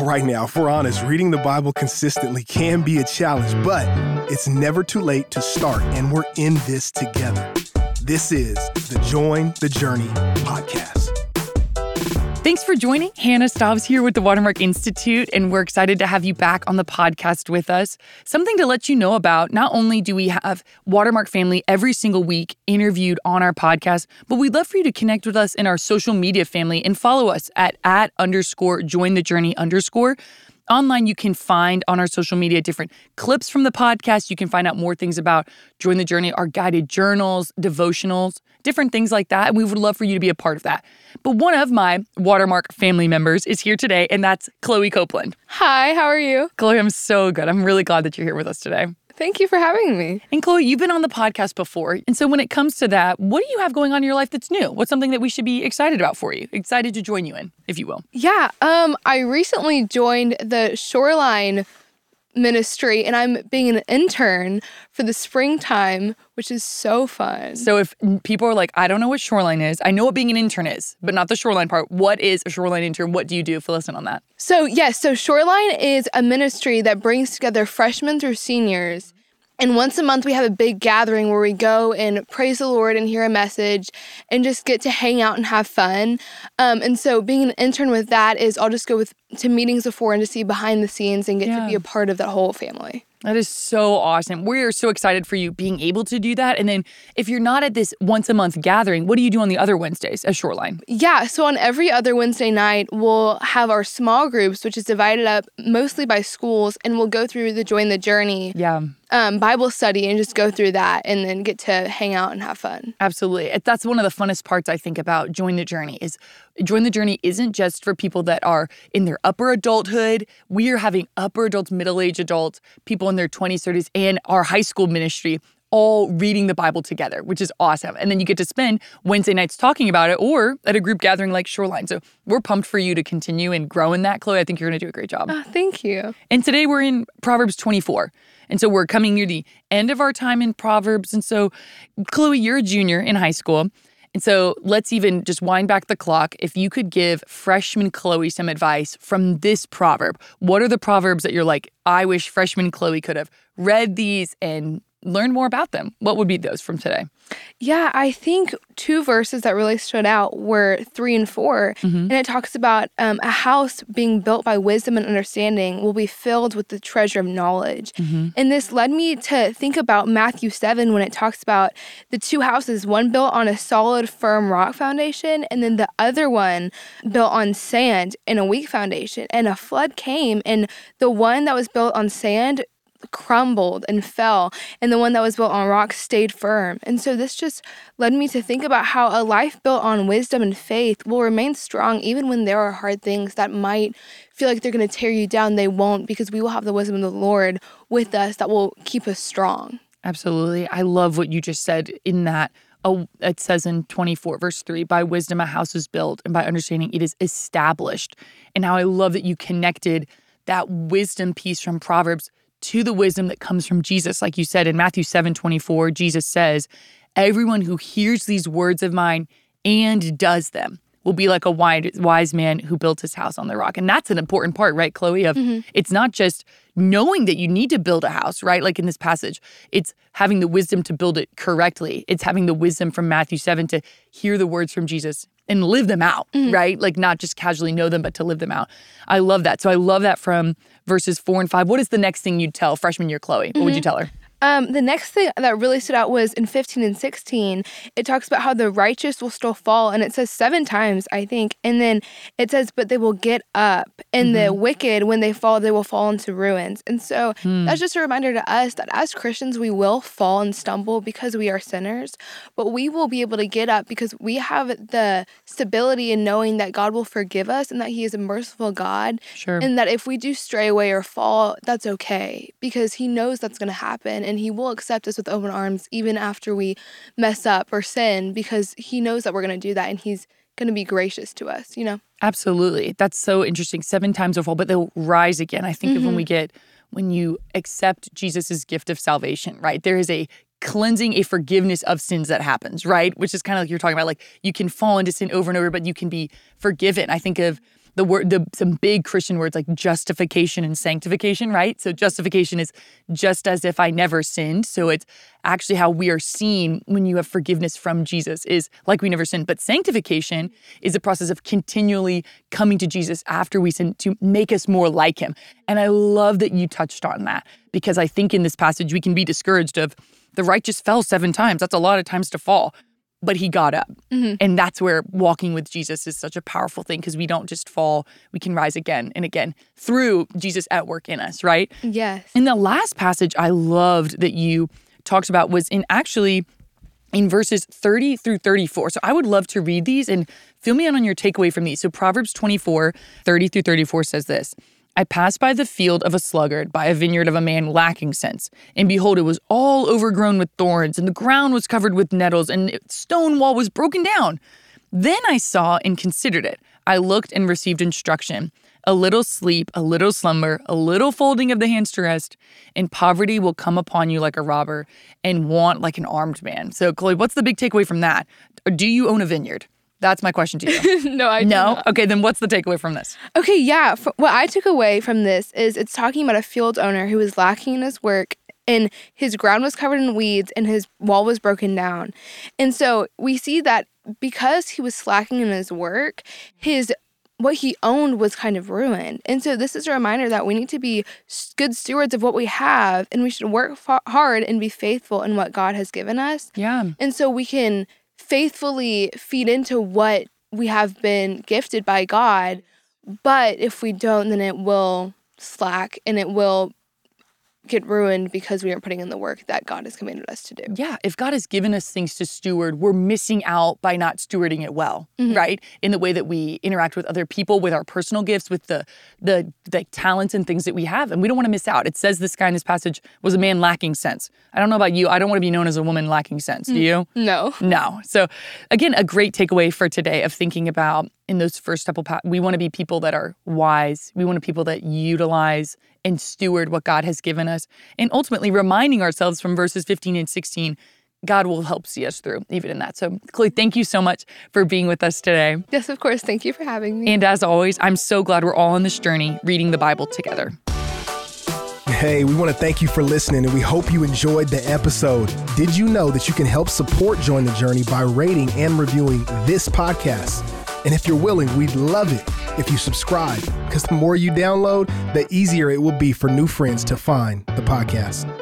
All right, now, if we're honest, reading the Bible consistently can be a challenge, but it's never too late to start, and we're in this together. This is the Join the Journey podcast. Thanks for joining. Hannah Staubs here with the Watermark Institute, and we're excited to have you back on the podcast with us. Something to let you know about not only do we have Watermark family every single week interviewed on our podcast, but we'd love for you to connect with us in our social media family and follow us at at underscore join the journey underscore online you can find on our social media different clips from the podcast. You can find out more things about join the journey our guided journals devotionals different things like that and we would love for you to be a part of that. But one of my watermark family members is here today and that's chloe copeland. Hi, how are you? chloe i'm so good. I'm really glad that you're here with us today Thank you for having me. and chloe you've been on the podcast before. And so when it comes to that what do you have going on in your life that's new? What's something that we should be excited about for you excited to join you in if you will? Yeah, um I recently joined the Shoreline ministry and I'm being an intern for the springtime, which is so fun. So if people are like, I don't know what shoreline is, I know what being an intern is, but not the shoreline part. What is a shoreline intern? What do you do? Fill us in on that. So, yes, so Shoreline is a ministry that brings together freshmen through seniors. And once a month, we have a big gathering where we go and praise the Lord and hear a message and just get to hang out and have fun. Um, and so, being an intern with that is I'll just go with to meetings before and to see behind the scenes and get Yeah. to be a part of that whole family. That is so awesome. We are so excited for you being able to do that. And then if you're not at this once a month gathering, what do you do on the other Wednesdays at Shoreline? Yeah, so on every other Wednesday night, we'll have our small groups, which is divided up mostly by schools, and we'll go through the Join the Journey Yeah. Um, Bible study and just go through that and then get to hang out and have fun. Absolutely. That's one of the funnest parts I think about Join the Journey is Join the Journey isn't just for people that are in their upper adulthood. We are having upper adults, middle-aged adults, people in their 20s, 30s, and our high school ministry all reading the Bible together, which is awesome. And then you get to spend Wednesday nights talking about it or at a group gathering like Shoreline. So we're pumped for you to continue and grow in that, Chloe. I think you're going to do a great job. Oh, thank you. And today we're in Proverbs 24. And so we're coming near the end of our time in Proverbs. And so, Chloe, you're a junior in high school. And so let's even just wind back the clock. If you could give freshman Chloe some advice from this proverb, what are the proverbs that you're like, I wish freshman Chloe could have read these and learned more about them? What would be those from today? Yeah, I think two verses that really stood out were three and 4 And it talks about um, a house being built by wisdom and understanding will be filled with the treasure of knowledge. And this led me to think about Matthew 7 when it talks about the two houses, one built on a solid, firm rock foundation, and then the other one built on sand and a weak foundation. And a flood came, and the one that was built on sand crumbled and fell, and the one that was built on rock stayed firm. And so this just led me to think about how a life built on wisdom and faith will remain strong even when there are hard things that might feel like they're going to tear you down. They won't because we will have the wisdom of the Lord with us that will keep us strong. Absolutely. I love what you just said in that. Oh, it says in 24, verse 3 by wisdom a house is built, and by understanding it is established. And how I love that you connected that wisdom piece from Proverbs to the wisdom that comes from Jesus. Like you said in Matthew 7 24, Jesus says, Everyone who hears these words of mine and does them will be like a wise, wise man who built his house on the rock. And that's an important part, right, Chloe? Of mm-hmm. it's not just knowing that you need to build a house, right? Like in this passage, it's having the wisdom to build it correctly. It's having the wisdom from Matthew 7 to hear the words from Jesus and live them out, mm-hmm. right? Like not just casually know them, but to live them out. I love that. So I love that from verses four and five. What is the next thing you'd tell freshman year Chloe? What would you mm-hmm. tell her? Um, the next thing that really stood out was in 15 and 16, it talks about how the righteous will still fall, and it says seven times, I think. And then it says, but they will get up, and the wicked, when they fall, they will fall into ruins. And so that's just a reminder to us that as Christians, we will fall and stumble because we are sinners, but we will be able to get up because we have the stability in knowing that God will forgive us and that He is a merciful God. Sure. And that if we do stray away or fall, that's okay because He knows that's going to happen and He will accept us with open arms even after we mess up or sin because He knows that we're going to do that and He's going to be gracious to us, you know? Absolutely. That's so interesting. Seven times will fall, but they'll rise again. I think of when we mm-hmm. get, when you accept Jesus' gift of salvation, right? There is a cleansing, a forgiveness of sins that happens, right? Which is kind of like you're talking about, like you can fall into sin over and over, but you can be forgiven. I think of the word the some big Christian words like justification and sanctification, right? So justification is just as if I never sinned. So it's actually how we are seen when you have forgiveness from Jesus is like we never sinned. But sanctification is a process of continually coming to Jesus after we sin to make us more like him. And I love that you touched on that because I think in this passage we can be discouraged of the righteous fell seven times. That's a lot of times to fall but he got up. Mm-hmm. And that's where walking with Jesus is such a powerful thing because we don't just fall, we can rise again and again through Jesus at work in us, right? Yes. And the last passage I loved that you talked about was in actually in verses 30 through 34. So I would love to read these and fill me in on your takeaway from these. So Proverbs 24, 30 through 34 says this. I passed by the field of a sluggard, by a vineyard of a man lacking sense. And behold, it was all overgrown with thorns, and the ground was covered with nettles, and its stone wall was broken down. Then I saw and considered it. I looked and received instruction. A little sleep, a little slumber, a little folding of the hands to rest, and poverty will come upon you like a robber, and want like an armed man. So, Chloe, what's the big takeaway from that? Do you own a vineyard? That's my question to you. no, I no. Okay, then what's the takeaway from this? Okay, yeah. what I took away from this is it's talking about a field owner who was lacking in his work and his ground was covered in weeds and his wall was broken down. And so we see that because he was slacking in his work, his what he owned was kind of ruined. And so this is a reminder that we need to be good stewards of what we have and we should work hard and be faithful in what God has given us. Yeah. And so we can faithfully feed into what we have been gifted by God. But if we don't, then it will slack and it will get ruined because we aren't putting in the work that God has commanded us to do. Yeah, if God has given us things to steward, we're missing out by not stewarding it well, mm-hmm. right? In the way that we interact with other people, with our personal gifts, with the, the the talents and things that we have, and we don't want to miss out. It says this guy in this passage was a man lacking sense. I don't know about you. I don't want to be known as a woman lacking sense. Do mm, you? No. No. So again, a great takeaway for today of thinking about in those first couple pa- we want to be people that are wise we want to be people that utilize and steward what god has given us and ultimately reminding ourselves from verses 15 and 16 god will help see us through even in that. So chloe thank you so much for being with us today. Yes of course. Thank you for having me. And as always i'm so glad we're all on this journey reading the bible together. Hey, we want to thank you for listening and we hope you enjoyed the episode. Did you know that you can help support Join the Journey by rating and reviewing this podcast? And if you're willing, we'd love it if you subscribe, because the more you download, the easier it will be for new friends to find the podcast.